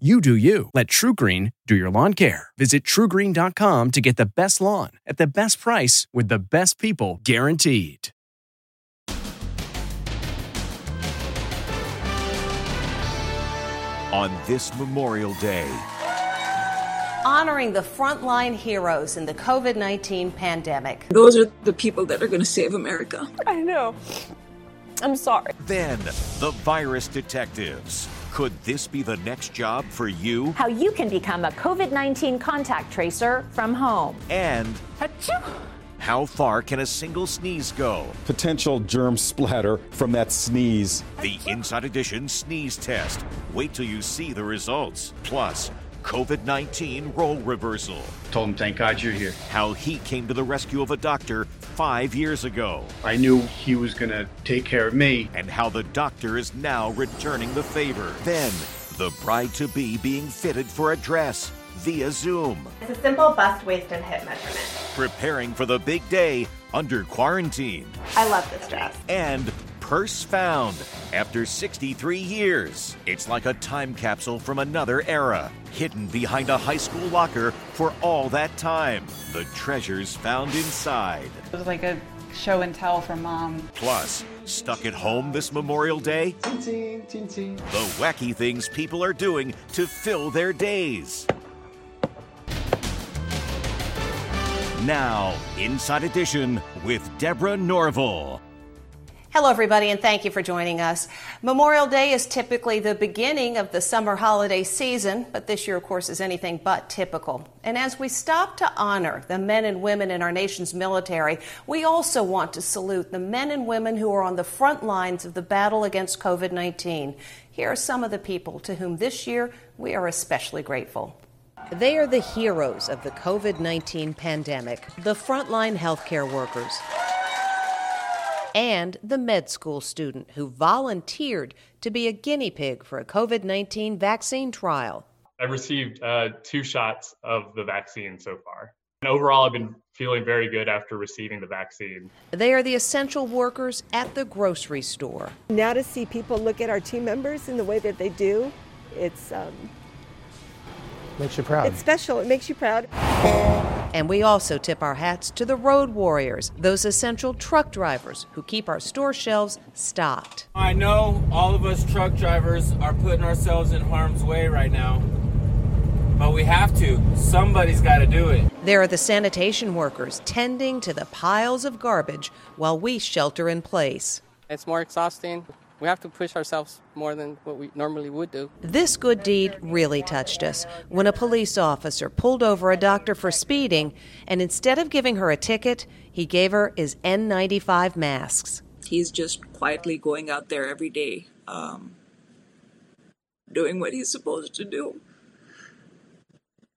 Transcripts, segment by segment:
You do you. Let TruGreen do your lawn care. Visit trugreen.com to get the best lawn at the best price with the best people guaranteed. On this Memorial Day, honoring the frontline heroes in the COVID 19 pandemic. Those are the people that are going to save America. I know. I'm sorry. then the virus detectives. Could this be the next job for you? How you can become a COVID 19 contact tracer from home. And how far can a single sneeze go? potential germ splatter from that sneeze. The Inside Edition sneeze test. Wait till you see the results. Plus, COVID 19 role reversal. Told him, thank God you're here. How he came to the rescue of a doctor five years ago. I knew he was going to take care of me. And how the doctor is now returning the favor. Then, the bride to be being fitted for a dress via Zoom. It's a simple bust, waist, and hip measurement. Preparing for the big day under quarantine. I love this dress. And purse found after 63 years. It's like a time capsule from another era, hidden behind a high school locker for all that time. The treasures found inside. It was like a show and tell for mom. Plus, stuck at home this Memorial Day? The wacky things people are doing to fill their days. Now, Inside Edition with Deborah Norville. Hello, everybody, and thank you for joining us. Memorial Day is typically the beginning of the summer holiday season, but this year, of course, is anything but typical. And as we stop to honor the men and women in our nation's military, we also want to salute the men and women who are on the front lines of the battle against COVID 19. Here are some of the people to whom this year we are especially grateful. They are the heroes of the COVID 19 pandemic, the frontline healthcare workers and the med school student who volunteered to be a guinea pig for a COVID 19 vaccine trial. I've received uh, two shots of the vaccine so far. And overall, I've been feeling very good after receiving the vaccine. They are the essential workers at the grocery store. Now to see people look at our team members in the way that they do, it's um, Makes you proud. it's special. It makes you proud. And we also tip our hats to the road warriors, those essential truck drivers who keep our store shelves stocked. I know all of us truck drivers are putting ourselves in harm's way right now, but we have to. Somebody's got to do it. There are the sanitation workers tending to the piles of garbage while we shelter in place. It's more exhausting. We have to push ourselves more than what we normally would do. This good deed really touched us when a police officer pulled over a doctor for speeding, and instead of giving her a ticket, he gave her his N95 masks. He's just quietly going out there every day, um, doing what he's supposed to do.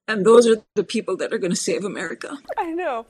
And those are the people that are going to save America. I know.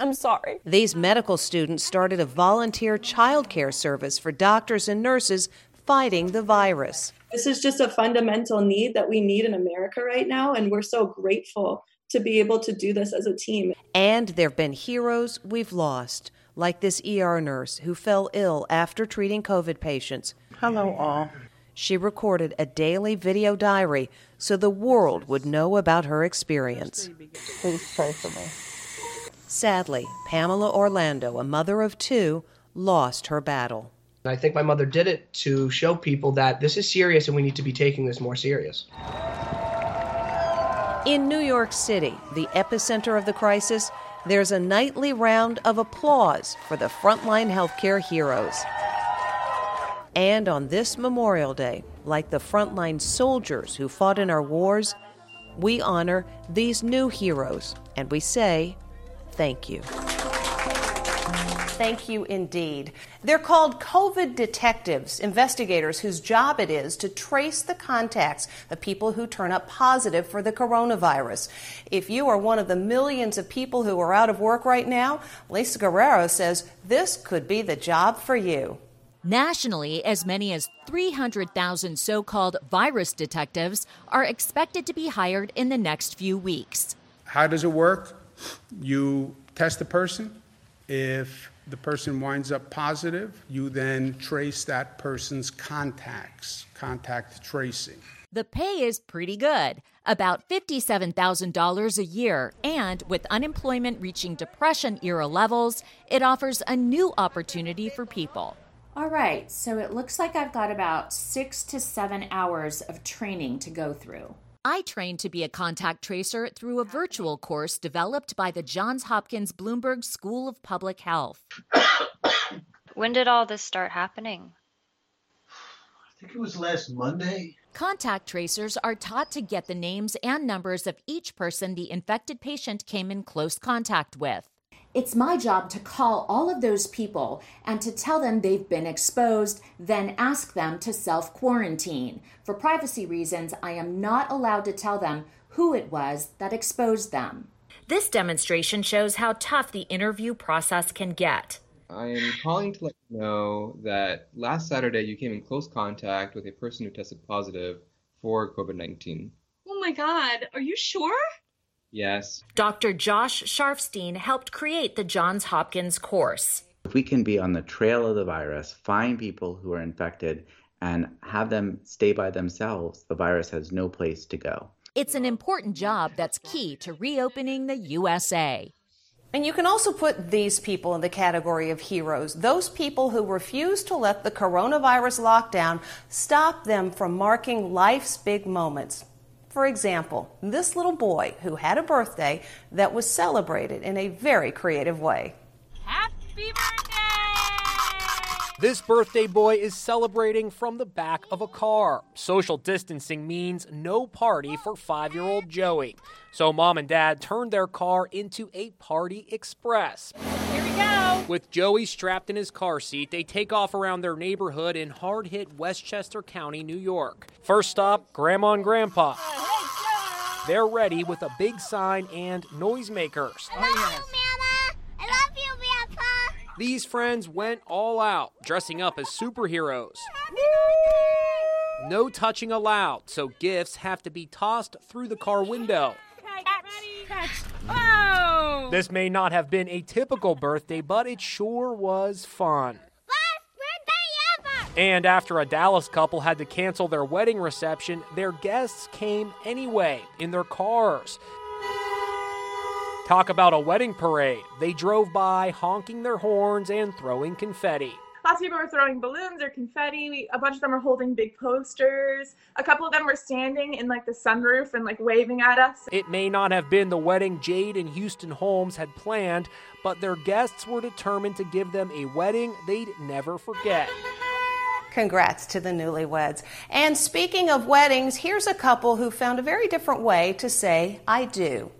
I'm sorry. These medical students started a volunteer childcare service for doctors and nurses fighting the virus. This is just a fundamental need that we need in America right now, and we're so grateful to be able to do this as a team. And there have been heroes we've lost, like this ER nurse who fell ill after treating COVID patients. Hello, all. She recorded a daily video diary so the world would know about her experience. Please pray for me. Sadly, Pamela Orlando, a mother of two, lost her battle. I think my mother did it to show people that this is serious and we need to be taking this more serious. In New York City, the epicenter of the crisis, there's a nightly round of applause for the frontline healthcare heroes. And on this Memorial Day, like the frontline soldiers who fought in our wars, we honor these new heroes and we say thank you. thank you indeed. They're called COVID detectives, investigators whose job it is to trace the contacts of people who turn up positive for the coronavirus. If you are one of the millions of people who are out of work right now, Lisa Guerrero says this could be the job for you. Nationally, as many as 300,000 so called virus detectives are expected to be hired in the next few weeks. How does it work? You test the person. If the person winds up positive, you then trace that person's contacts, contact tracing. The pay is pretty good, about $57,000 a year, and with unemployment reaching depression era levels, it offers a new opportunity for people. All right, so it looks like I've got about six to seven hours of training to go through. I trained to be a contact tracer through a virtual course developed by the Johns Hopkins Bloomberg School of Public Health. when did all this start happening? I think it was last Monday. Contact tracers are taught to get the names and numbers of each person the infected patient came in close contact with. It's my job to call all of those people and to tell them they've been exposed, then ask them to self quarantine. For privacy reasons, I am not allowed to tell them who it was that exposed them. This demonstration shows how tough the interview process can get. I am calling to let you know that last Saturday you came in close contact with a person who tested positive for COVID 19. Oh my God, are you sure? Yes. Dr. Josh Sharfstein helped create the Johns Hopkins course. If we can be on the trail of the virus, find people who are infected, and have them stay by themselves, the virus has no place to go. It's an important job that's key to reopening the USA. And you can also put these people in the category of heroes those people who refuse to let the coronavirus lockdown stop them from marking life's big moments. For example, this little boy who had a birthday that was celebrated in a very creative way. Happy birthday! This birthday boy is celebrating from the back of a car. Social distancing means no party for five year old Joey. So mom and dad turned their car into a party express. Here we go! With Joey strapped in his car seat, they take off around their neighborhood in hard hit Westchester County, New York. First stop, Grandma and Grandpa. They're ready with a big sign and noisemakers. I love you, Mama. I love you, Grandpa. These friends went all out, dressing up as superheroes. No touching allowed, so gifts have to be tossed through the car window. Oh! This may not have been a typical birthday, but it sure was fun. And after a Dallas couple had to cancel their wedding reception, their guests came anyway in their cars. Talk about a wedding parade. They drove by honking their horns and throwing confetti. Lots of people were throwing balloons or confetti. A bunch of them were holding big posters. A couple of them were standing in like the sunroof and like waving at us. It may not have been the wedding Jade and Houston Holmes had planned, but their guests were determined to give them a wedding they'd never forget. Congrats to the newlyweds. And speaking of weddings, here's a couple who found a very different way to say, I do.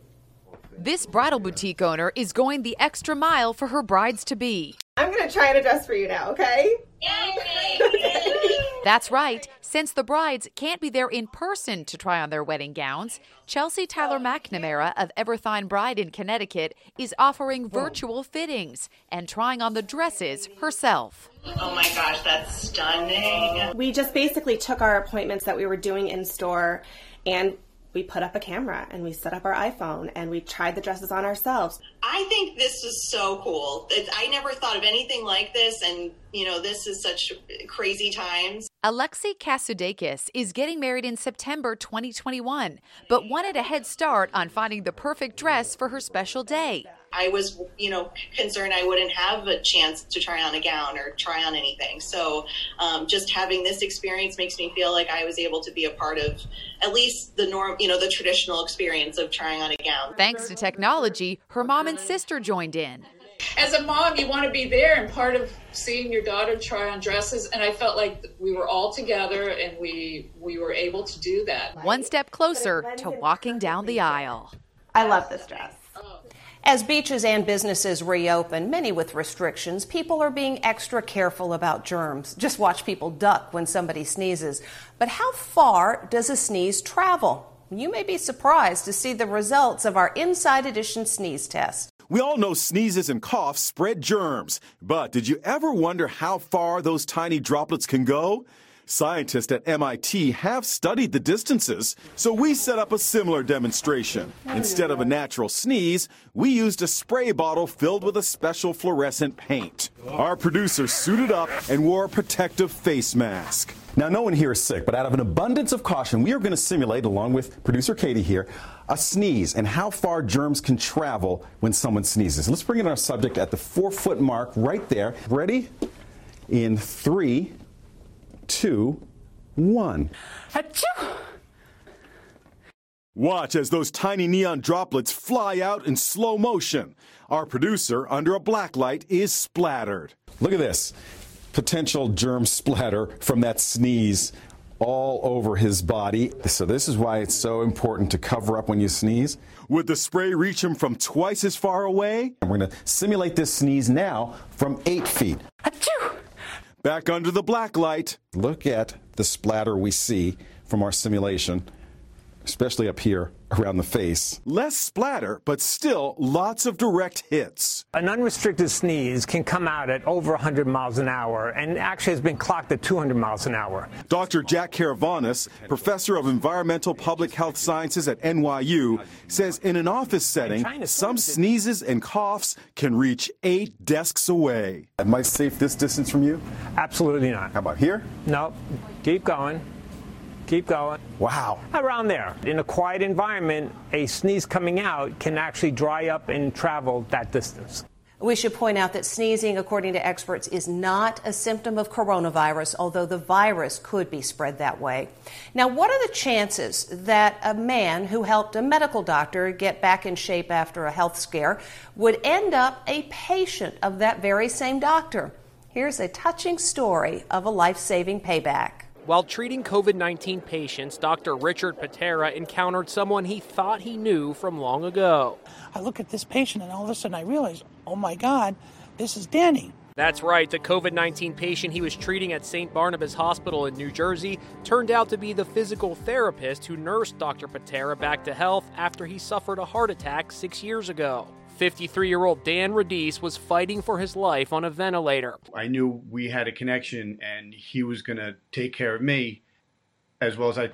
This bridal boutique owner is going the extra mile for her brides to be. I'm going to try on a dress for you now, okay? That's right. Since the brides can't be there in person to try on their wedding gowns, Chelsea Tyler McNamara of Everthine Bride in Connecticut is offering oh. virtual fittings and trying on the dresses herself. Oh my gosh, that's stunning. We just basically took our appointments that we were doing in store and we put up a camera and we set up our iPhone and we tried the dresses on ourselves. I think this is so cool. I never thought of anything like this, and you know, this is such crazy times. Alexi Kasudakis is getting married in September 2021, but wanted a head start on finding the perfect dress for her special day. I was, you know, concerned I wouldn't have a chance to try on a gown or try on anything. So, um, just having this experience makes me feel like I was able to be a part of at least the norm, you know, the traditional experience of trying on a gown. Thanks to technology, her mom and sister joined in. As a mom, you want to be there and part of seeing your daughter try on dresses. And I felt like we were all together and we we were able to do that. One step closer to walking down the aisle. I love this dress. As beaches and businesses reopen, many with restrictions, people are being extra careful about germs. Just watch people duck when somebody sneezes. But how far does a sneeze travel? You may be surprised to see the results of our Inside Edition sneeze test. We all know sneezes and coughs spread germs, but did you ever wonder how far those tiny droplets can go? Scientists at MIT have studied the distances, so we set up a similar demonstration. Instead of a natural sneeze, we used a spray bottle filled with a special fluorescent paint. Our producer suited up and wore a protective face mask. Now, no one here is sick, but out of an abundance of caution, we are going to simulate, along with producer Katie here, a sneeze and how far germs can travel when someone sneezes. Let's bring in our subject at the four foot mark right there. Ready? In three, two, one. Watch as those tiny neon droplets fly out in slow motion. Our producer, under a black light, is splattered. Look at this potential germ splatter from that sneeze all over his body. So, this is why it's so important to cover up when you sneeze. Would the spray reach him from twice as far away? And we're going to simulate this sneeze now from eight feet. Back under the black light. Look at the splatter we see from our simulation, especially up here around the face. Less splatter, but still lots of direct hits. An unrestricted sneeze can come out at over 100 miles an hour and actually has been clocked at 200 miles an hour. Dr. Jack Caravanos, professor of environmental public health sciences at NYU, says in an office setting, some sneezes and coughs can reach eight desks away. Am I safe this distance from you? Absolutely not. How about here? No. Keep going. Keep going. Wow. Around there. In a quiet environment, a sneeze coming out can actually dry up and travel that distance. We should point out that sneezing, according to experts, is not a symptom of coronavirus, although the virus could be spread that way. Now, what are the chances that a man who helped a medical doctor get back in shape after a health scare would end up a patient of that very same doctor? Here's a touching story of a life saving payback. While treating COVID 19 patients, Dr. Richard Patera encountered someone he thought he knew from long ago. I look at this patient and all of a sudden I realize, oh my God, this is Danny. That's right, the COVID 19 patient he was treating at St. Barnabas Hospital in New Jersey turned out to be the physical therapist who nursed Dr. Patera back to health after he suffered a heart attack six years ago. 53 year old Dan Radice was fighting for his life on a ventilator. I knew we had a connection and he was going to take care of me as well as I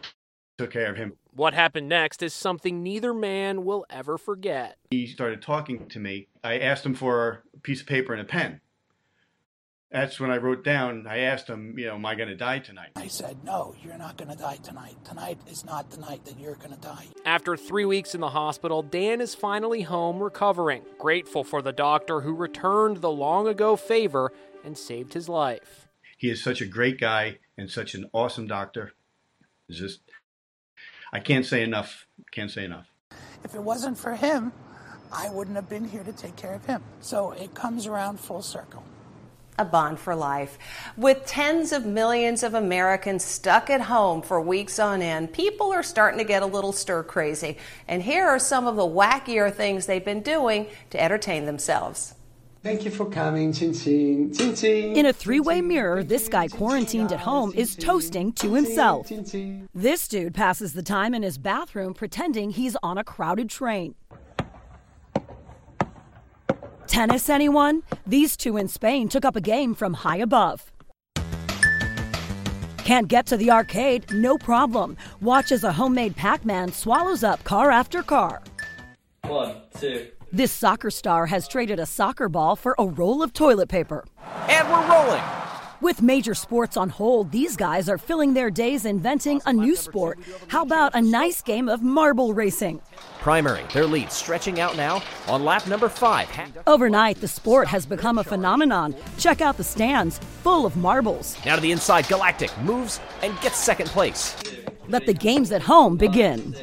took care of him. What happened next is something neither man will ever forget. He started talking to me. I asked him for a piece of paper and a pen. That's when I wrote down, I asked him, you know, am I going to die tonight? I said, no, you're not going to die tonight. Tonight is not the night that you're going to die. After three weeks in the hospital, Dan is finally home recovering, grateful for the doctor who returned the long ago favor and saved his life. He is such a great guy and such an awesome doctor. It's just, I can't say enough. Can't say enough. If it wasn't for him, I wouldn't have been here to take care of him. So it comes around full circle a bond for life. With tens of millions of Americans stuck at home for weeks on end, people are starting to get a little stir crazy. And here are some of the wackier things they've been doing to entertain themselves. Thank you for coming, Chin Chin. Chin Chin. In a three way mirror, this guy quarantined at home is toasting to himself. This dude passes the time in his bathroom pretending he's on a crowded train. Tennis, anyone? These two in Spain took up a game from high above. Can't get to the arcade? No problem. Watch as a homemade Pac Man swallows up car after car. One, two. This soccer star has traded a soccer ball for a roll of toilet paper. And we're rolling. With major sports on hold, these guys are filling their days inventing a new sport. How about a nice game of marble racing? Primary, their lead stretching out now on lap number five. Overnight, the sport has become a phenomenon. Check out the stands, full of marbles. Now to the inside, Galactic moves and gets second place. Let the games at home begin.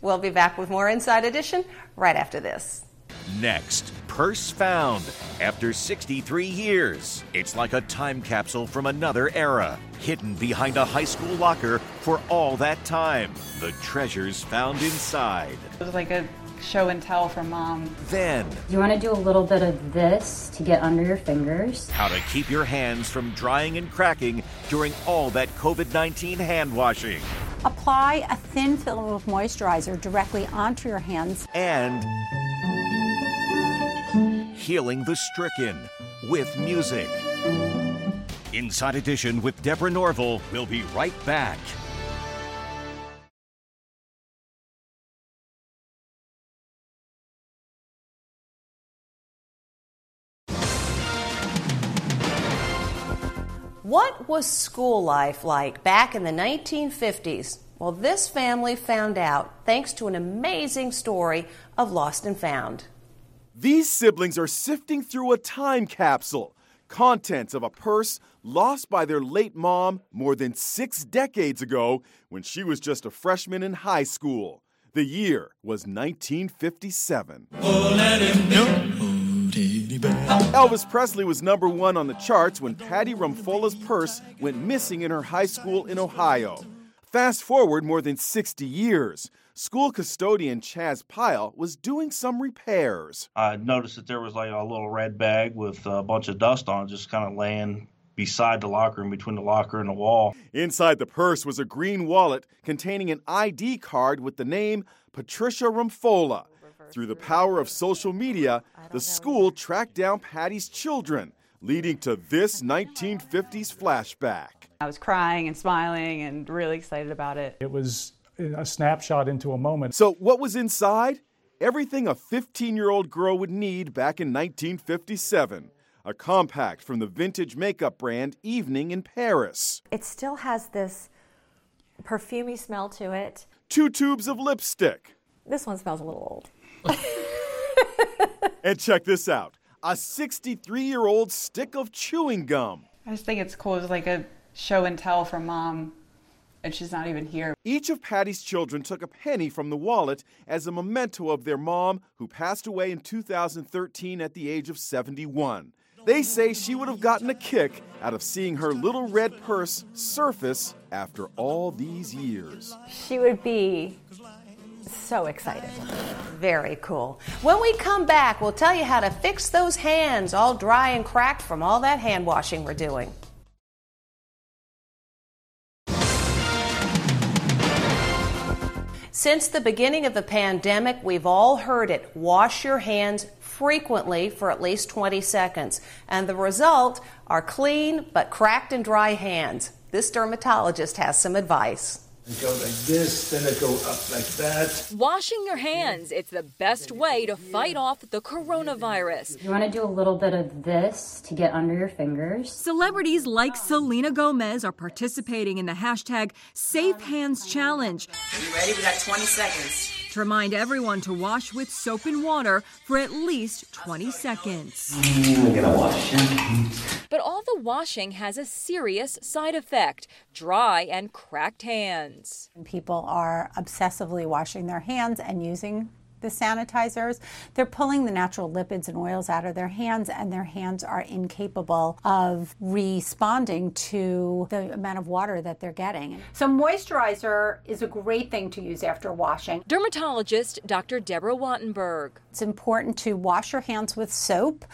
We'll be back with more Inside Edition right after this. Next, purse found after 63 years. It's like a time capsule from another era, hidden behind a high school locker for all that time. The treasures found inside. It was like a show and tell from mom. Then, You want to do a little bit of this to get under your fingers. how to keep your hands from drying and cracking during all that COVID 19 hand washing. Apply a thin film of moisturizer directly onto your hands. And healing the stricken with music. Inside Edition with Deborah Norville will be right back. What was school life like back in the 1950s? Well, this family found out thanks to an amazing story of lost and found. These siblings are sifting through a time capsule, contents of a purse lost by their late mom more than six decades ago when she was just a freshman in high school. The year was 1957. Elvis Presley was number one on the charts when Patty Rumfola's purse went missing in her high school in Ohio. Fast forward more than 60 years. School custodian Chaz Pyle was doing some repairs. I noticed that there was like a little red bag with a bunch of dust on it, just kind of laying beside the locker room, between the locker and the wall. Inside the purse was a green wallet containing an ID card with the name Patricia Rumfola. Through the power of social media, the school tracked down Patty's children, leading to this 1950s flashback. I was crying and smiling and really excited about it. It was a snapshot into a moment. So, what was inside? Everything a 15 year old girl would need back in 1957 a compact from the vintage makeup brand Evening in Paris, It still has this perfumey smell to it. two tubes of lipstick, This one smells a little old. and check this out a 63 year old stick of chewing gum. I just think it's cool. It's like a show and tell from mom, and she's not even here. Each of Patty's children took a penny from the wallet as a memento of their mom, who passed away in 2013 at the age of 71. They say she would have gotten a kick out of seeing her little red purse surface after all these years. She would be so excited. Very cool. When we come back, we'll tell you how to fix those hands all dry and cracked from all that hand washing we're doing. Since the beginning of the pandemic, we've all heard it wash your hands frequently for at least 20 seconds. And the result are clean but cracked and dry hands. This dermatologist has some advice. It go like this, then it go up like that. Washing your hands, it's the best way to fight off the coronavirus. You want to do a little bit of this to get under your fingers. Celebrities like Selena Gomez are participating in the hashtag Safe Hands Challenge You ready? We got 20 seconds. to remind everyone to wash with soap and water for at least 20 seconds. I'm gonna wash. But all the washing has a serious side effect dry and cracked hands. People are obsessively washing their hands and using the sanitizers. They're pulling the natural lipids and oils out of their hands, and their hands are incapable of responding to the amount of water that they're getting. So, moisturizer is a great thing to use after washing. Dermatologist Dr. Deborah Wattenberg. It's important to wash your hands with soap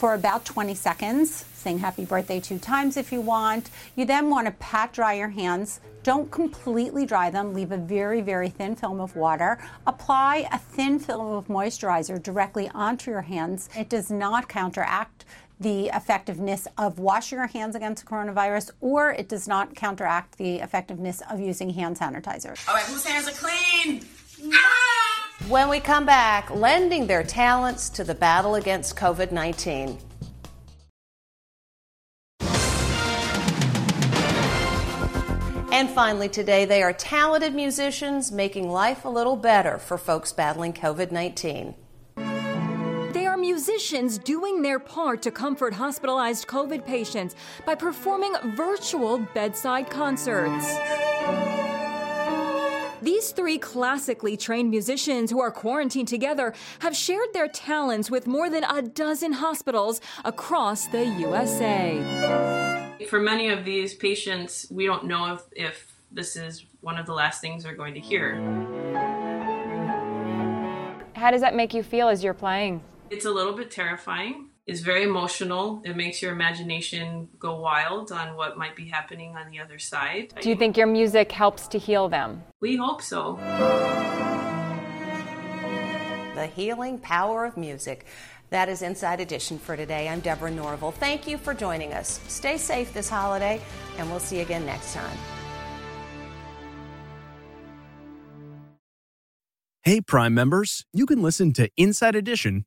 for about 20 seconds. Sing happy birthday two times if you want. You then want to pat dry your hands. Don't completely dry them. Leave a very, very thin film of water. Apply a thin film of moisturizer directly onto your hands. It does not counteract the effectiveness of washing your hands against coronavirus, or it does not counteract the effectiveness of using hand sanitizer. All right, whose hands are clean? Ah! When we come back, lending their talents to the battle against COVID 19. And finally, today, they are talented musicians making life a little better for folks battling COVID 19. They are musicians doing their part to comfort hospitalized COVID patients by performing virtual bedside concerts. These three classically trained musicians who are quarantined together have shared their talents with more than a dozen hospitals across the USA. For many of these patients, we don't know if, if this is one of the last things they're going to hear. How does that make you feel as you're playing? It's a little bit terrifying. It's very emotional. It makes your imagination go wild on what might be happening on the other side. Do you think your music helps to heal them? We hope so. The healing power of music. That is Inside Edition for today. I'm Deborah Norville. Thank you for joining us. Stay safe this holiday, and we'll see you again next time. Hey, Prime members, you can listen to Inside Edition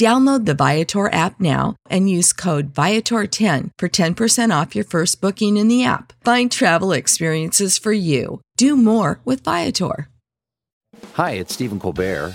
Download the Viator app now and use code Viator10 for 10% off your first booking in the app. Find travel experiences for you. Do more with Viator. Hi, it's Stephen Colbert,